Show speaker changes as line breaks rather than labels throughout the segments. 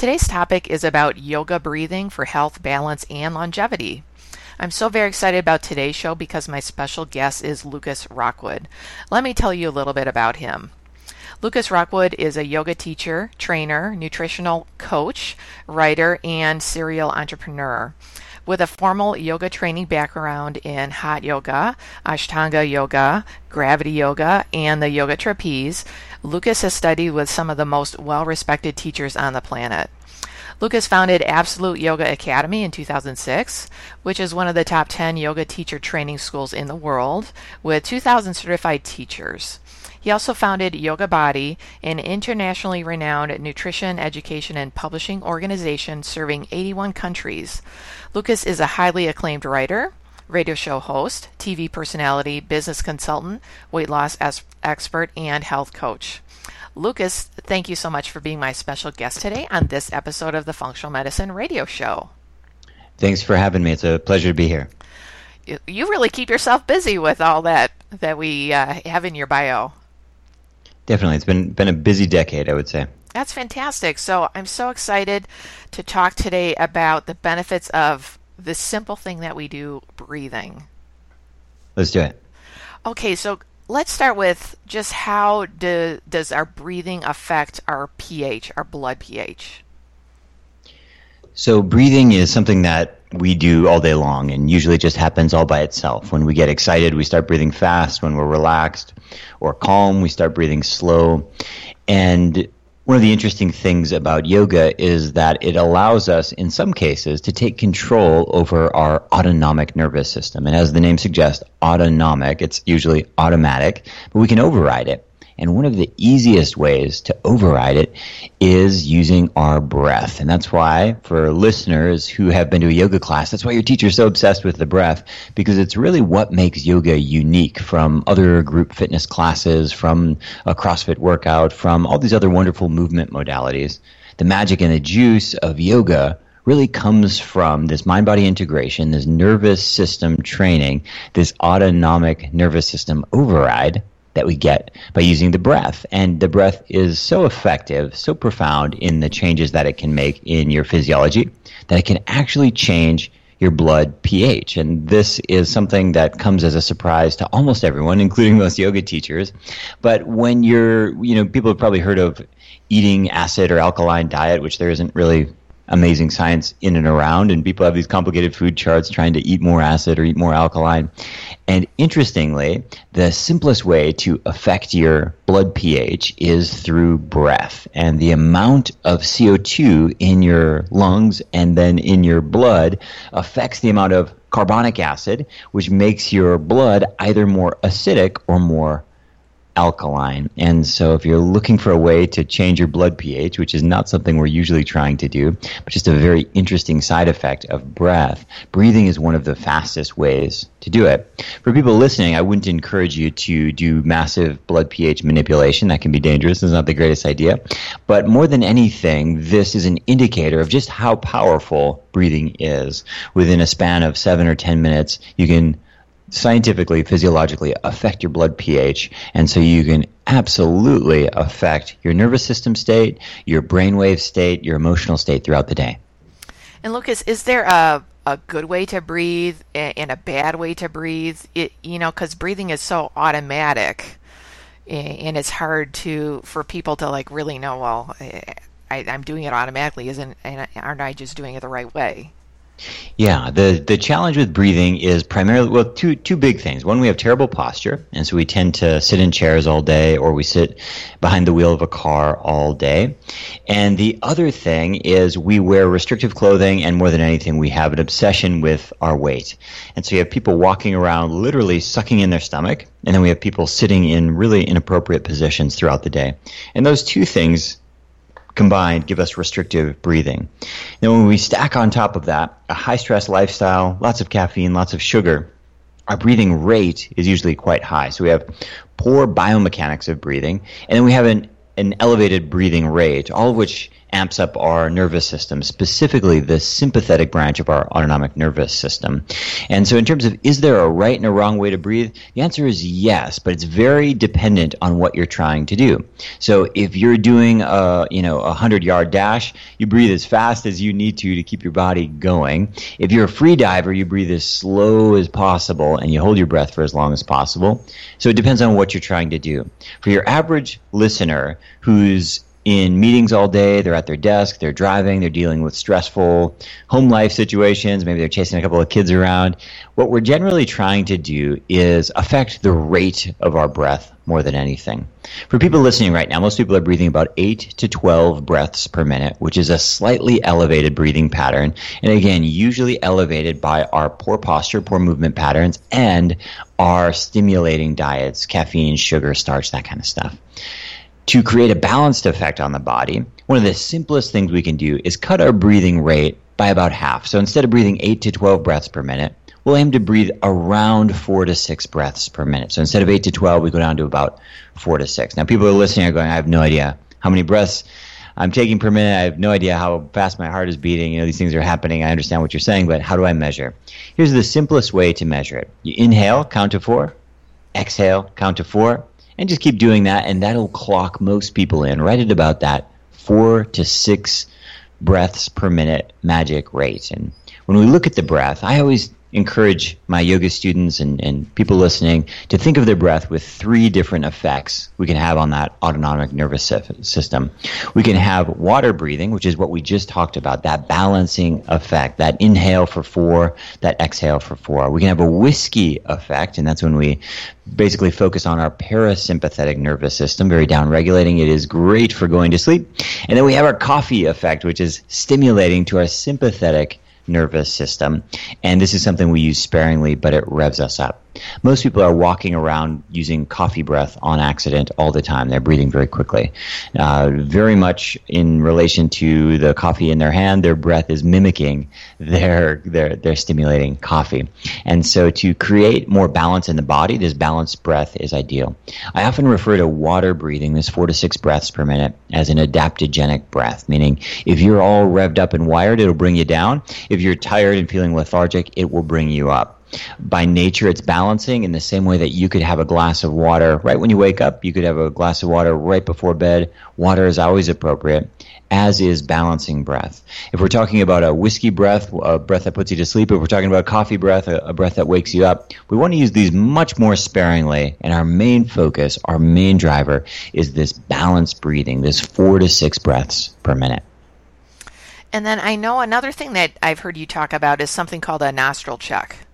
Today's topic is about yoga breathing for health, balance, and longevity. I'm so very excited about today's show because my special guest is Lucas Rockwood. Let me tell you a little bit about him. Lucas Rockwood is a yoga teacher, trainer, nutritional coach, writer, and serial entrepreneur. With a formal yoga training background in hot yoga, Ashtanga yoga, gravity yoga, and the yoga trapeze, Lucas has studied with some of the most well respected teachers on the planet. Lucas founded Absolute Yoga Academy in 2006, which is one of the top 10 yoga teacher training schools in the world, with 2,000 certified teachers. He also founded YOGABODY, an internationally renowned nutrition, education, and publishing organization serving 81 countries. Lucas is a highly acclaimed writer, radio show host, TV personality, business consultant, weight loss as- expert, and health coach. Lucas, thank you so much for being my special guest today on this episode of the Functional Medicine Radio Show.
Thanks for having me. It's a pleasure to be here.
You, you really keep yourself busy with all that that we uh, have in your bio.
Definitely, it's been been a busy decade, I would say.
That's fantastic. So I'm so excited to talk today about the benefits of this simple thing that we do, breathing.
Let's do it.
Okay, so let's start with just how do, does our breathing affect our pH, our blood pH?
So, breathing is something that we do all day long and usually just happens all by itself. When we get excited, we start breathing fast. When we're relaxed or calm, we start breathing slow. And one of the interesting things about yoga is that it allows us, in some cases, to take control over our autonomic nervous system. And as the name suggests, autonomic, it's usually automatic, but we can override it. And one of the easiest ways to override it is using our breath. And that's why, for listeners who have been to a yoga class, that's why your teacher's so obsessed with the breath, because it's really what makes yoga unique from other group fitness classes, from a CrossFit workout, from all these other wonderful movement modalities. The magic and the juice of yoga really comes from this mind body integration, this nervous system training, this autonomic nervous system override that we get by using the breath. And the breath is so effective, so profound in the changes that it can make in your physiology that it can actually change your blood pH. And this is something that comes as a surprise to almost everyone, including most yoga teachers. But when you're, you know, people have probably heard of eating acid or alkaline diet, which there isn't really amazing science in and around, and people have these complicated food charts trying to eat more acid or eat more alkaline. And interestingly, the simplest way to affect your blood pH is through breath. And the amount of CO2 in your lungs and then in your blood affects the amount of carbonic acid, which makes your blood either more acidic or more alkaline. And so, if you're looking for a way to change your blood pH, which is not something we're usually trying to do, but just a very interesting side effect of breath, breathing is one of the fastest ways to do it. For people listening, I wouldn't encourage you to do massive blood pH manipulation. That can be dangerous. It's not the greatest idea. But more than anything, this is an indicator of just how powerful breathing is. Within a span of seven or ten minutes, you can scientifically, physiologically affect your blood pH. And so you can absolutely affect your nervous system state, your brainwave state, your emotional state throughout the day.
And Lucas, is there a a good way to breathe and a bad way to breathe? It, you know, because breathing is so automatic, and it's hard to for people to like really know. Well, eh, I, am doing it automatically, isn't? And aren't I just doing it the right way?
Yeah, the the challenge with breathing is primarily well two two big things. One, we have terrible posture, and so we tend to sit in chairs all day, or we sit behind the wheel of a car all day. And the other thing is we wear restrictive clothing, and more than anything, we have an obsession with our weight. And so you have people walking around literally sucking in their stomach, and then we have people sitting in really inappropriate positions throughout the day. And those two things combined give us restrictive breathing. Now, when we stack on top of that a high stress lifestyle, lots of caffeine, lots of sugar, our breathing rate is usually quite high. So we have poor biomechanics of breathing, and then we have an, an elevated breathing rate, all of which amps up our nervous system, specifically the sympathetic branch of our autonomic nervous system. And so, in terms of is there a right and a wrong way to breathe, the answer is yes, but it's very dependent on what you're trying to do. So, if you're doing a you know a hundred yard dash, you breathe as fast as you need to to keep your body going. If you're a free diver, you breathe as slow as possible and you hold your breath for as long as possible. So, it depends on what you're trying to do. For your average listener who's in meetings all day. They're at their desk, they're driving, they're dealing with stressful home life situations. Maybe they're chasing a couple of kids around. What we're generally trying to do is affect the rate of our breath more than anything. For people listening right now, most people are breathing about 8 to 12 breaths per minute, which is a slightly elevated breathing pattern. And again, usually elevated by our poor posture, poor movement patterns, and our stimulating diets, caffeine, sugar, starch, that kind of stuff to create a balanced effect on the body, one of the simplest things we can do is cut our breathing rate by about half. So instead of breathing 8 to 12 breaths per minute, we'll aim to breathe around 4 to 6 breaths per minute. So instead of 8 to 12, we go down to about 4 to 6. Now, people are listening are going, I have no idea how many breaths I'm taking per minute. I have no idea how fast my heart is beating. You know, these things are happening. I understand what you're saying, but how do I measure? Here's the simplest way to measure it. You inhale, count to 4. Exhale, count to 4 and just keep doing that, and that'll clock most people in right at about that four to six breaths per minute magic rate. And when we look at the breath, I always encourage my yoga students and, and people listening to think of their breath with three different effects we can have on that autonomic nervous system. We can have water breathing, which is what we just talked about, that balancing effect, that inhale for four, that exhale for four. We can have a whiskey effect, and that's when we basically focus on our parasympathetic nervous system, very downregulating. It is great for going to sleep. And then we have our coffee effect, which is stimulating to our sympathetic nervous system. And this is something we use sparingly, but it revs us up. Most people are walking around using coffee breath on accident all the time. They're breathing very quickly. Uh, very much in relation to the coffee in their hand, their breath is mimicking their, their, their stimulating coffee. And so to create more balance in the body, this balanced breath is ideal. I often refer to water breathing, this four to six breaths per minute, as an adaptogenic breath, meaning if you're all revved up and wired, it'll bring you down. If you're tired and feeling lethargic, it will bring you up by nature it's balancing in the same way that you could have a glass of water. Right when you wake up you could have a glass of water right before bed. Water is always appropriate as is balancing breath. If we're talking about a whiskey breath a breath that puts you to sleep if we're talking about coffee breath a, a breath that wakes you up we want to use these much more sparingly and our main focus our main driver is this balanced breathing this four to six breaths per minute.
And then I know another thing that I've heard you talk about is something called a nostril check.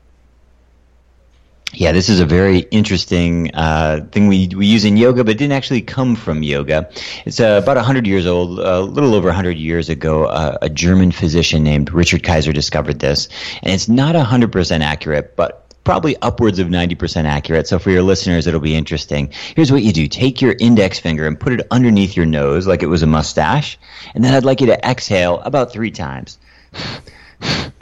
Yeah, this is a very interesting uh, thing we, we use in yoga, but didn't actually come from yoga. It's uh, about 100 years old, a little over 100 years ago. Uh, a German physician named Richard Kayser discovered this, and it's not 100% accurate, but probably upwards of 90% accurate. So for your listeners, it'll be interesting. Here's what you do. Take your index finger and put it underneath your nose like it was a mustache. And then I'd like you to exhale about three times.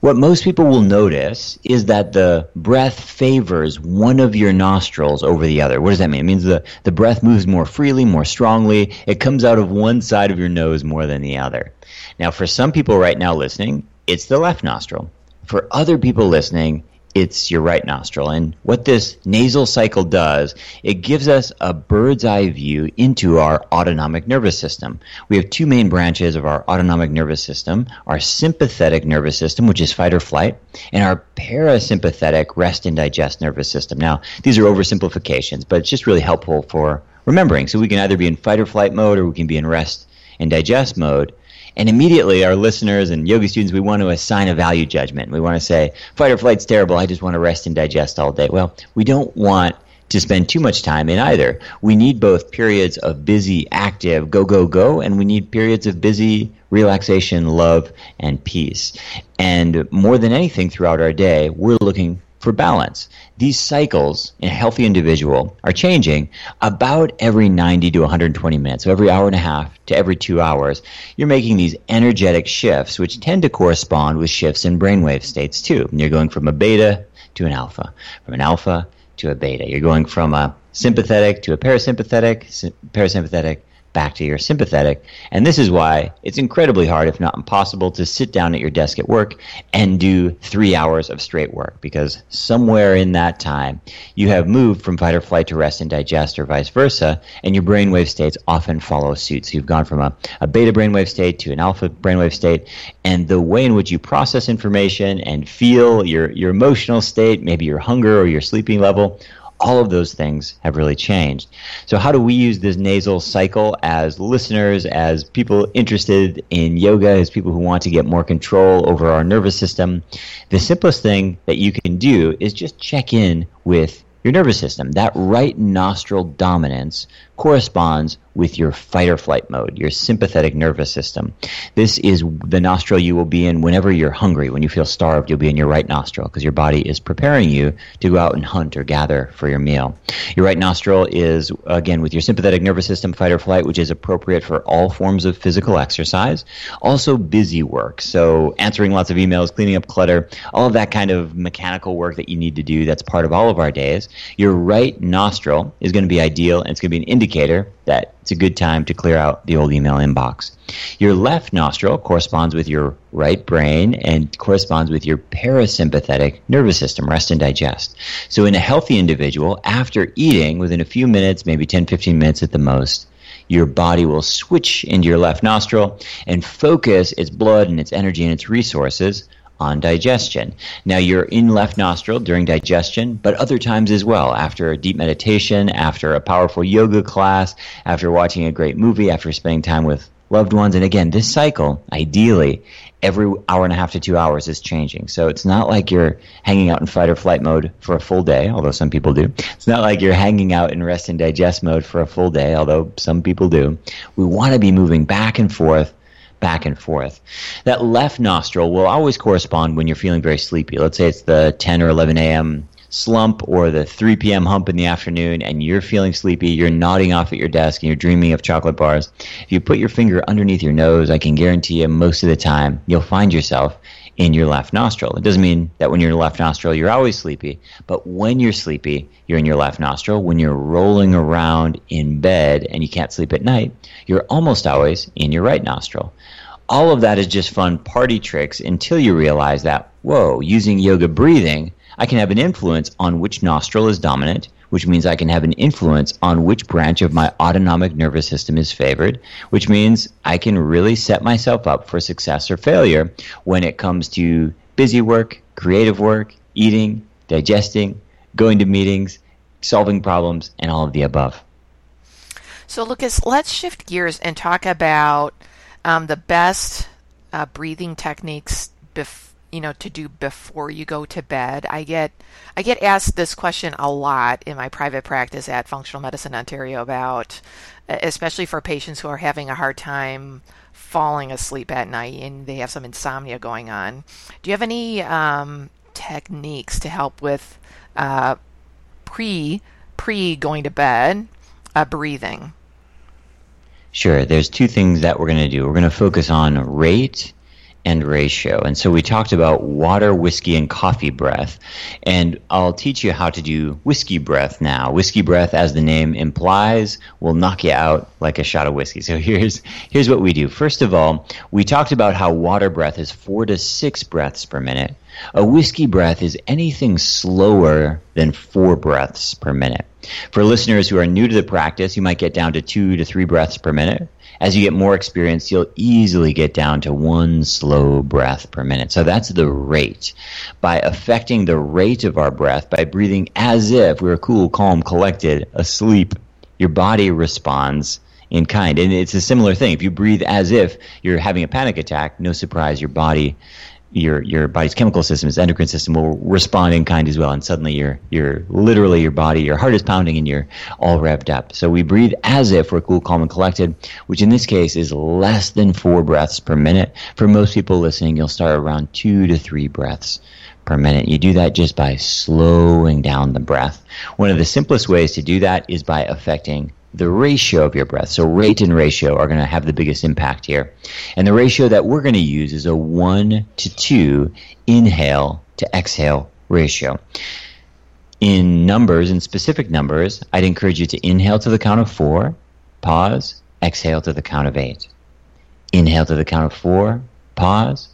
What most people will notice is that the breath favors one of your nostrils over the other. What does that mean? It means the, the breath moves more freely, more strongly. It comes out of one side of your nose more than the other. Now, for some people right now listening, it's the left nostril. For other people listening, it's your right nostril. And what this nasal cycle does, it gives us a bird's eye view into our autonomic nervous system. We have two main branches of our autonomic nervous system our sympathetic nervous system, which is fight or flight, and our parasympathetic rest and digest nervous system. Now, these are oversimplifications, but it's just really helpful for remembering. So we can either be in fight or flight mode or we can be in rest and digest mode. And immediately, our listeners and yoga students, we want to assign a value judgment. We want to say, fight or flight's terrible. I just want to rest and digest all day. Well, we don't want to spend too much time in either. We need both periods of busy, active, go, go, go, and we need periods of busy, relaxation, love, and peace. And more than anything throughout our day, we're looking for balance. These cycles in a healthy individual are changing about every 90 to 120 minutes. So every hour and a half to every two hours, you're making these energetic shifts, which tend to correspond with shifts in brainwave states too. And you're going from a beta to an alpha, from an alpha to a beta. You're going from a sympathetic to a parasympathetic, parasympathetic back to your sympathetic. And this is why it's incredibly hard, if not impossible, to sit down at your desk at work and do three hours of straight work because somewhere in that time you have moved from fight or flight to rest and digest or vice versa, and your brainwave states often follow suit. So you've gone from a, a beta brainwave state to an alpha brainwave state, and the way in which you process information and feel your, your emotional state, maybe your hunger or your sleeping level, all of those things have really changed. So, how do we use this nasal cycle as listeners, as people interested in yoga, as people who want to get more control over our nervous system? The simplest thing that you can do is just check in with your nervous system. That right nostril dominance corresponds with your fight or flight mode, your sympathetic nervous system. This is the nostril you will be in whenever you're hungry. When you feel starved, you'll be in your right nostril because your body is preparing you to go out and hunt or gather for your meal. Your right nostril is, again, with your sympathetic nervous system, fight or flight, which is appropriate for all forms of physical exercise. Also, busy work. So, answering lots of emails, cleaning up clutter, all of that kind of mechanical work that you need to do that's part of all of our days. Your right nostril is going to be ideal and it's going to be an indicator that it's a good time to clear out the old email inbox. Your left nostril corresponds with your right brain and corresponds with your parasympathetic nervous system, rest and digest. So, in a healthy individual, after eating, within a few minutes, maybe 10, 15 minutes at the most, your body will switch into your left nostril and focus its blood and its energy and its resources on digestion. Now, you're in left nostril during digestion, but other times as well, after a deep meditation, after a powerful yoga class, after watching a great movie, after spending time with loved ones. And again, this cycle, ideally, every hour and a half to two hours is changing. So it's not like you're hanging out in fight or flight mode for a full day, although some people do. It's not like you're hanging out in rest and digest mode for a full day, although some people do. We want to be moving back and forth back and forth. That left nostril will always correspond when you're feeling very sleepy. Let's say it's the 10 or 11 a.m. slump or the 3 p.m. hump in the afternoon and you're feeling sleepy, you're nodding off at your desk and you're dreaming of chocolate bars. If you put your finger underneath your nose, I can guarantee you most of the time you'll find yourself in your left nostril. It doesn't mean that when you're in your left nostril, you're always sleepy, but when you're sleepy, you're in your left nostril. When you're rolling around in bed and you can't sleep at night, you're almost always in your right nostril. All of that is just fun party tricks until you realize that, whoa, using yoga breathing, I can have an influence on which nostril is dominant which means I can have an influence on which branch of my autonomic nervous system is favored, which means I can really set myself up for success or failure when it comes to busy work, creative work, eating, digesting, going to meetings, solving problems, and all of the above.
So, Lucas, let's shift gears and talk about um, the best uh, breathing techniques before you know to do before you go to bed i get i get asked this question a lot in my private practice at functional medicine ontario about especially for patients who are having a hard time falling asleep at night and they have some insomnia going on do you have any um, techniques to help with uh, pre pre going to bed uh, breathing
Sure. There's two things that we're going to do. We're going to focus on rate and ratio. And so we talked about water, whiskey, and coffee breath. And I'll teach you how to do whiskey breath now. Whiskey breath, as the name implies, will knock you out like a shot of whiskey. So here's here's what we do. First of all, we talked about how water breath is four to six breaths per minute. A whiskey breath is anything slower than four breaths per minute. For listeners who are new to the practice, you might get down to two to three breaths per minute as you get more experience, you'll easily get down to one slow breath per minute. So that's the rate. By affecting the rate of our breath, by breathing as if we were cool, calm, collected, asleep, your body responds in kind. And it's a similar thing. If you breathe as if you're having a panic attack, no surprise, your body your your body's chemical system, its endocrine system will respond in kind as well, and suddenly you're you're literally your body, your heart is pounding, and you're all revved up. So we breathe as if we're cool, calm, and collected, which in this case is less than four breaths per minute. For most people listening, you'll start around two to three breaths per minute. You do that just by slowing down the breath. One of the simplest ways to do that is by affecting the ratio of your breath. So rate and ratio are going to have the biggest impact here. And the ratio that we're going to use is a 1 to 2 inhale to exhale ratio. In numbers, in specific numbers, I'd encourage you to inhale to the count of 4, pause, exhale to the count of 8. Inhale to the count of 4, pause,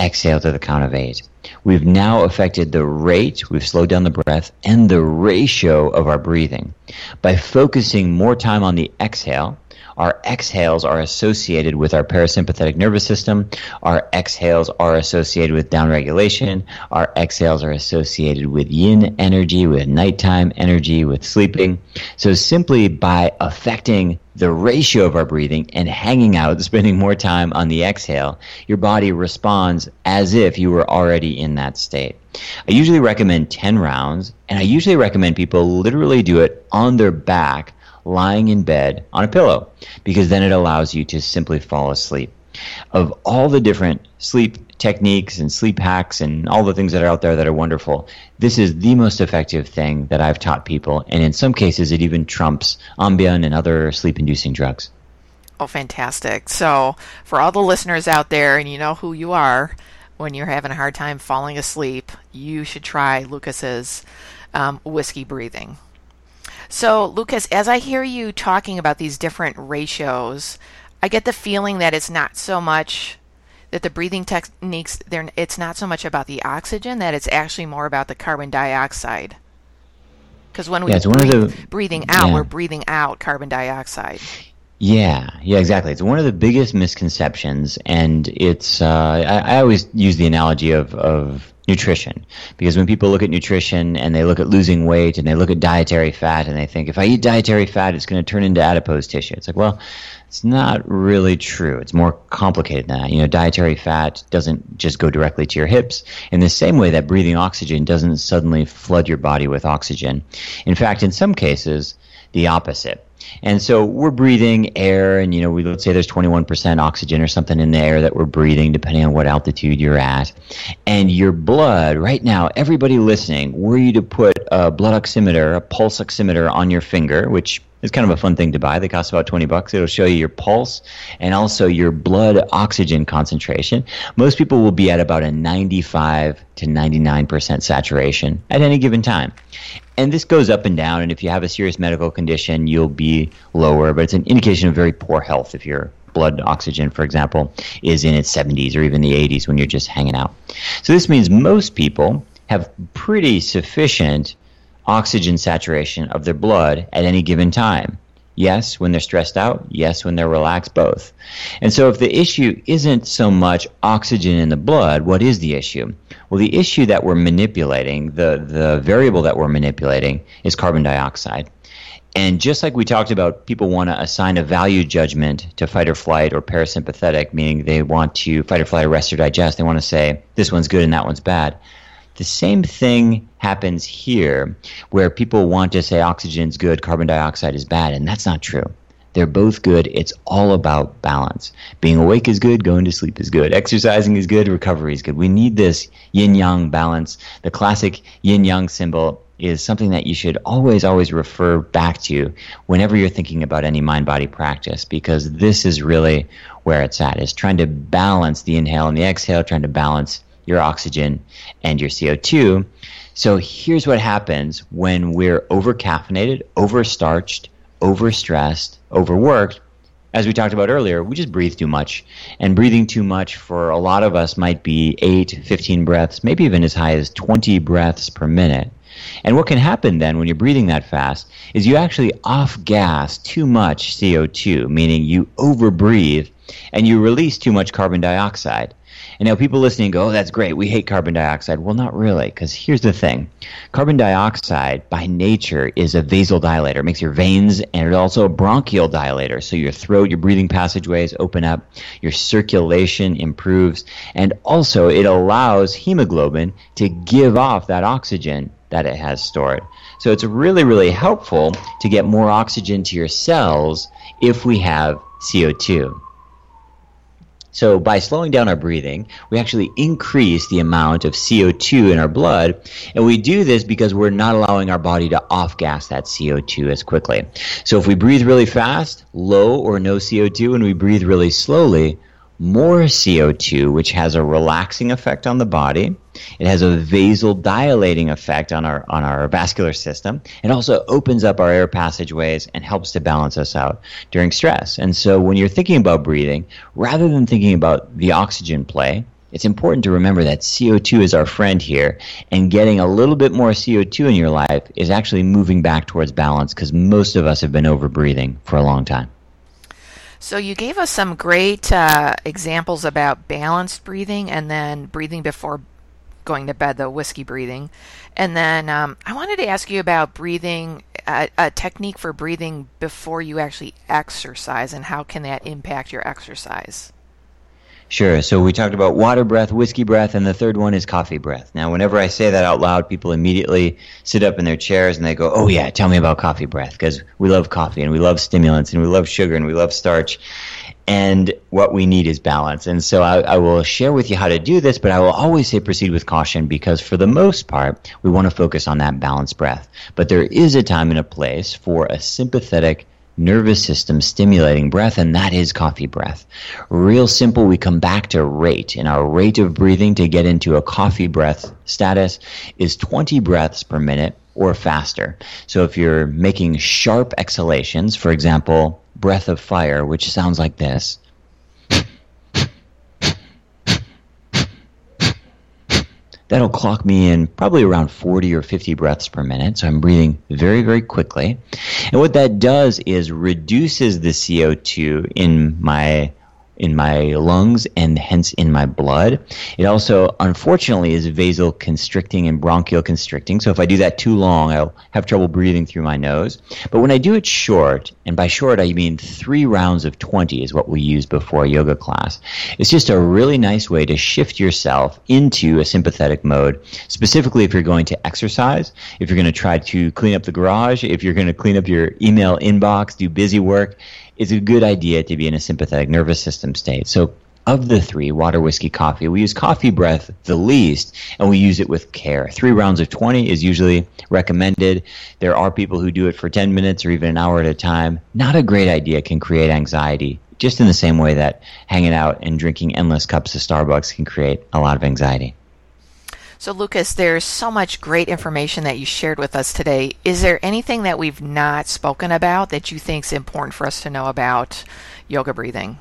exhale to the count of 8. We've now affected the rate, we've slowed down the breath, and the ratio of our breathing. By focusing more time on the exhale, our exhales are associated with our parasympathetic nervous system. Our exhales are associated with downregulation. Our exhales are associated with yin energy, with nighttime energy, with sleeping. So simply by affecting the ratio of our breathing and hanging out, spending more time on the exhale, your body responds as if you were already in that state. I usually recommend 10 rounds, and I usually recommend people literally do it on their back lying in bed on a pillow because then it allows you to simply fall asleep. Of all the different sleep techniques and sleep hacks and all the things that are out there that are wonderful, this is the most effective thing that I've taught people. And in some cases, it even trumps Ambien and other sleep inducing drugs.
Oh, fantastic. So, for all the listeners out there, and you know who you are, when you're having a hard time falling asleep, you should try Lucas's um, whiskey breathing. So, Lucas, as I hear you talking about these different ratios, I get the feeling that it's not so much that the breathing techniques they it's not so much about the oxygen that it's actually more about the carbon dioxide. Because when we yeah, breathe, the, breathing out, yeah. we're breathing out carbon dioxide.
Yeah, yeah, exactly. It's one of the biggest misconceptions, and it's. Uh, I, I, always use the analogy of, of nutrition because when people look at nutrition and they look at losing weight and they look at dietary fat and they think if I eat dietary fat, it's going to turn into adipose tissue. It's like, well, it's not really true. It's more complicated than that. You know, dietary fat doesn't just go directly to your hips in the same way that breathing oxygen doesn't suddenly flood your body with oxygen. In fact, in some cases, the opposite. And so we're breathing air, and you know, we let's say there's 21% oxygen or something in the air that we're breathing, depending on what altitude you're at. And your blood, right now, everybody listening, were you to put a blood oximeter, a pulse oximeter on your finger, which is kind of a fun thing to buy. They cost about 20 bucks. It'll show you your pulse and also your blood oxygen concentration. Most people will be at about a 95 to 99% saturation at any given time and this goes up and down. And if you have a serious medical condition, you'll be lower. But it's an indication of very poor health if your blood oxygen, for example, is in its 70s or even the 80s when you're just hanging out. So this means most people have pretty sufficient oxygen saturation of their blood at any given time. Yes, when they're stressed out. Yes, when they're relaxed, both. And so if the issue isn't so much oxygen in the blood, what is the issue? Well, the issue that we're manipulating, the, the variable that we're manipulating, is carbon dioxide. And just like we talked about, people want to assign a value judgment to fight or flight or parasympathetic, meaning they want to fight or flight, rest or digest. They want to say, this one's good and that one's bad. The same thing happens here where people want to say oxygen is good, carbon dioxide is bad, and that's not true. They're both good. It's all about balance. Being awake is good, going to sleep is good. Exercising is good, recovery is good. We need this yin yang balance. The classic yin yang symbol is something that you should always, always refer back to whenever you're thinking about any mind body practice because this is really where it's at, is trying to balance the inhale and the exhale, trying to balance your oxygen and your CO2. So here's what happens when we're over caffeinated, over starched, over stressed, overworked. As we talked about earlier, we just breathe too much. And breathing too much for a lot of us might be 8, 15 breaths, maybe even as high as 20 breaths per minute. And what can happen then when you're breathing that fast is you actually off gas too much CO2, meaning you overbreathe and you release too much carbon dioxide. And now people listening go, oh, that's great. We hate carbon dioxide. Well, not really, because here's the thing carbon dioxide, by nature, is a vasodilator. It makes your veins and it's also a bronchial dilator. So your throat, your breathing passageways open up, your circulation improves, and also it allows hemoglobin to give off that oxygen that it has stored. So it's really, really helpful to get more oxygen to your cells if we have CO2. So, by slowing down our breathing, we actually increase the amount of CO2 in our blood. And we do this because we're not allowing our body to off gas that CO2 as quickly. So, if we breathe really fast, low or no CO2, and we breathe really slowly, more CO2, which has a relaxing effect on the body. It has a vasodilating effect on our on our vascular system. It also opens up our air passageways and helps to balance us out during stress. And so when you're thinking about breathing, rather than thinking about the oxygen play, it's important to remember that CO2 is our friend here, and getting a little bit more CO2 in your life is actually moving back towards balance because most of us have been overbreathing for a long time.
So you gave us some great uh, examples about balanced breathing and then breathing before going to bed, the whiskey breathing. And then um, I wanted to ask you about breathing, a, a technique for breathing before you actually exercise, and how can that impact your exercise?
Sure. So we talked about water breath, whiskey breath, and the third one is coffee breath. Now, whenever I say that out loud, people immediately sit up in their chairs and they go, Oh, yeah, tell me about coffee breath because we love coffee and we love stimulants and we love sugar and we love starch. And what we need is balance. And so I, I will share with you how to do this, but I will always say proceed with caution because for the most part, we want to focus on that balanced breath. But there is a time and a place for a sympathetic nervous system stimulating breath, and that is coffee breath. Real simple, we come back to rate, and our rate of breathing to get into a coffee breath status is 20 breaths per minute or faster. So if you're making sharp exhalations, for example, breath of fire, which sounds like this, That'll clock me in probably around 40 or 50 breaths per minute. So I'm breathing very, very quickly. And what that does is reduces the CO2 in my in my lungs and hence in my blood. It also, unfortunately, is vasoconstricting and bronchial constricting. So if I do that too long, I'll have trouble breathing through my nose. But when I do it short, and by short I mean three rounds of 20 is what we use before yoga class, it's just a really nice way to shift yourself into a sympathetic mode, specifically if you're going to exercise, if you're going to try to clean up the garage, if you're going to clean up your email inbox, do busy work it's a good idea to be in a sympathetic nervous system state. So of the three, water, whiskey, coffee, we use coffee breath the least, and we use it with care. Three rounds of 20 is usually recommended. There are people who do it for 10 minutes or even an hour at a time. Not a great idea, can create anxiety, just in the same way that hanging out and drinking endless cups of Starbucks can create a lot of anxiety.
So, Lucas, there's so much great information that you shared with us today. Is there anything that we've not spoken about that you think is important for us to know about yoga breathing?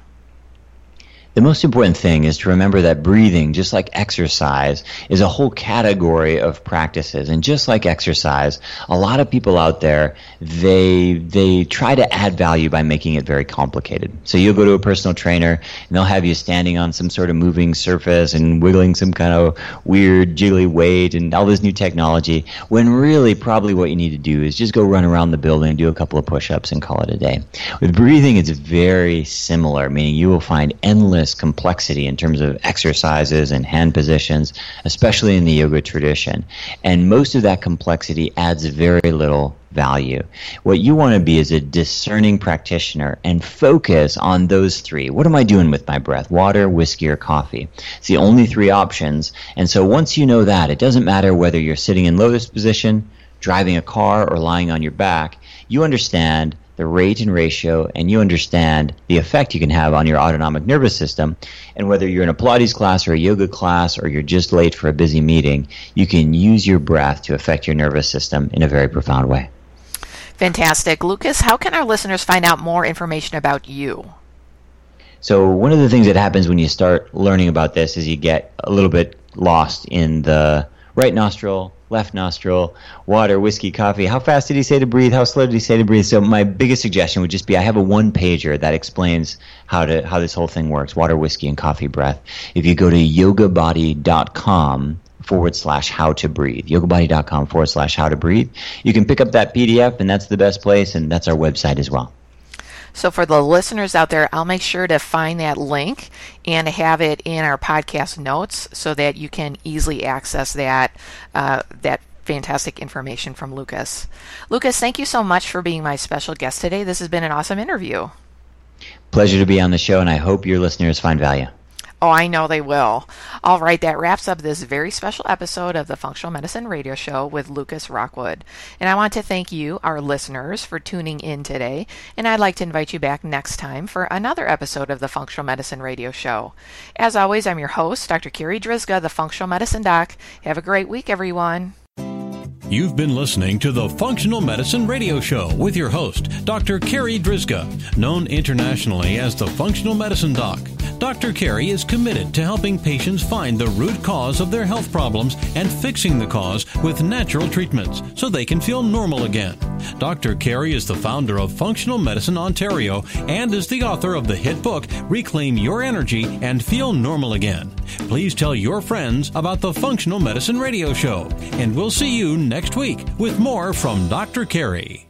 The most important thing is to remember that breathing, just like exercise, is a whole category of practices. And just like exercise, a lot of people out there, they, they try to add value by making it very complicated. So you'll go to a personal trainer and they'll have you standing on some sort of moving surface and wiggling some kind of weird jiggly weight and all this new technology, when really probably what you need to do is just go run around the building, do a couple of push-ups and call it a day. With breathing, it's very similar, meaning you will find endless complexity in terms of exercises and hand positions, especially in the yoga tradition. And most of that complexity adds very little value. What you want to be is a discerning practitioner and focus on those three. What am I doing with my breath? Water, whiskey, or coffee? It's the only three options. And so once you know that, it doesn't matter whether you're sitting in lotus position, driving a car, or lying on your back. You understand the rate and ratio, and you understand the effect you can have on your autonomic nervous system. And whether you're in a Pilates class or a yoga class or you're just late for a busy meeting, you can use your breath to affect your nervous system in a very profound way.
Fantastic. Lucas, how can our listeners find out more information about you?
So, one of the things that happens when you start learning about this is you get a little bit lost in the right nostril, left nostril, water, whiskey, coffee. How fast did he say to breathe? How slow did he say to breathe? So my biggest suggestion would just be I have a one pager that explains how to how this whole thing works: water, whiskey, and coffee breath. If you go to yogabody.com forward slash how to breathe. Yogabody.com forward slash how to breathe. You can pick up that PDF, and that's the best place, and that's our website as well.
So, for the listeners out there, I'll make sure to find that link and have it in our podcast notes so that you can easily access that uh, that fantastic information from Lucas. Lucas, thank you so much for being my special guest today. This has been an awesome interview.
Pleasure to be on the show, and I hope your listeners find value.
Oh, I know they will. All right, that wraps up this very special episode of the Functional Medicine Radio Show with Lucas Rockwood. And I want to thank you, our listeners, for tuning in today. And I'd like to invite you back next time for another episode of the Functional Medicine Radio Show. As always, I'm your host, Dr. Carri Drzyzga, the Functional Medicine Doc. Have a great week, everyone.
You've been listening to the Functional Medicine Radio Show with your host, Dr. Carri Drzyzga, known internationally as the Functional Medicine Doc. Dr. Carri is committed to helping patients find the root cause of their health problems and fixing the cause with natural treatments so they can feel normal again. Dr. Carri is the founder of Functional Medicine Ontario and is the author of the hit book Reclaim Your Energy and Feel Normal Again. Please tell your friends about the Functional Medicine Radio Show, and we'll see you next week with more from Dr. Carri.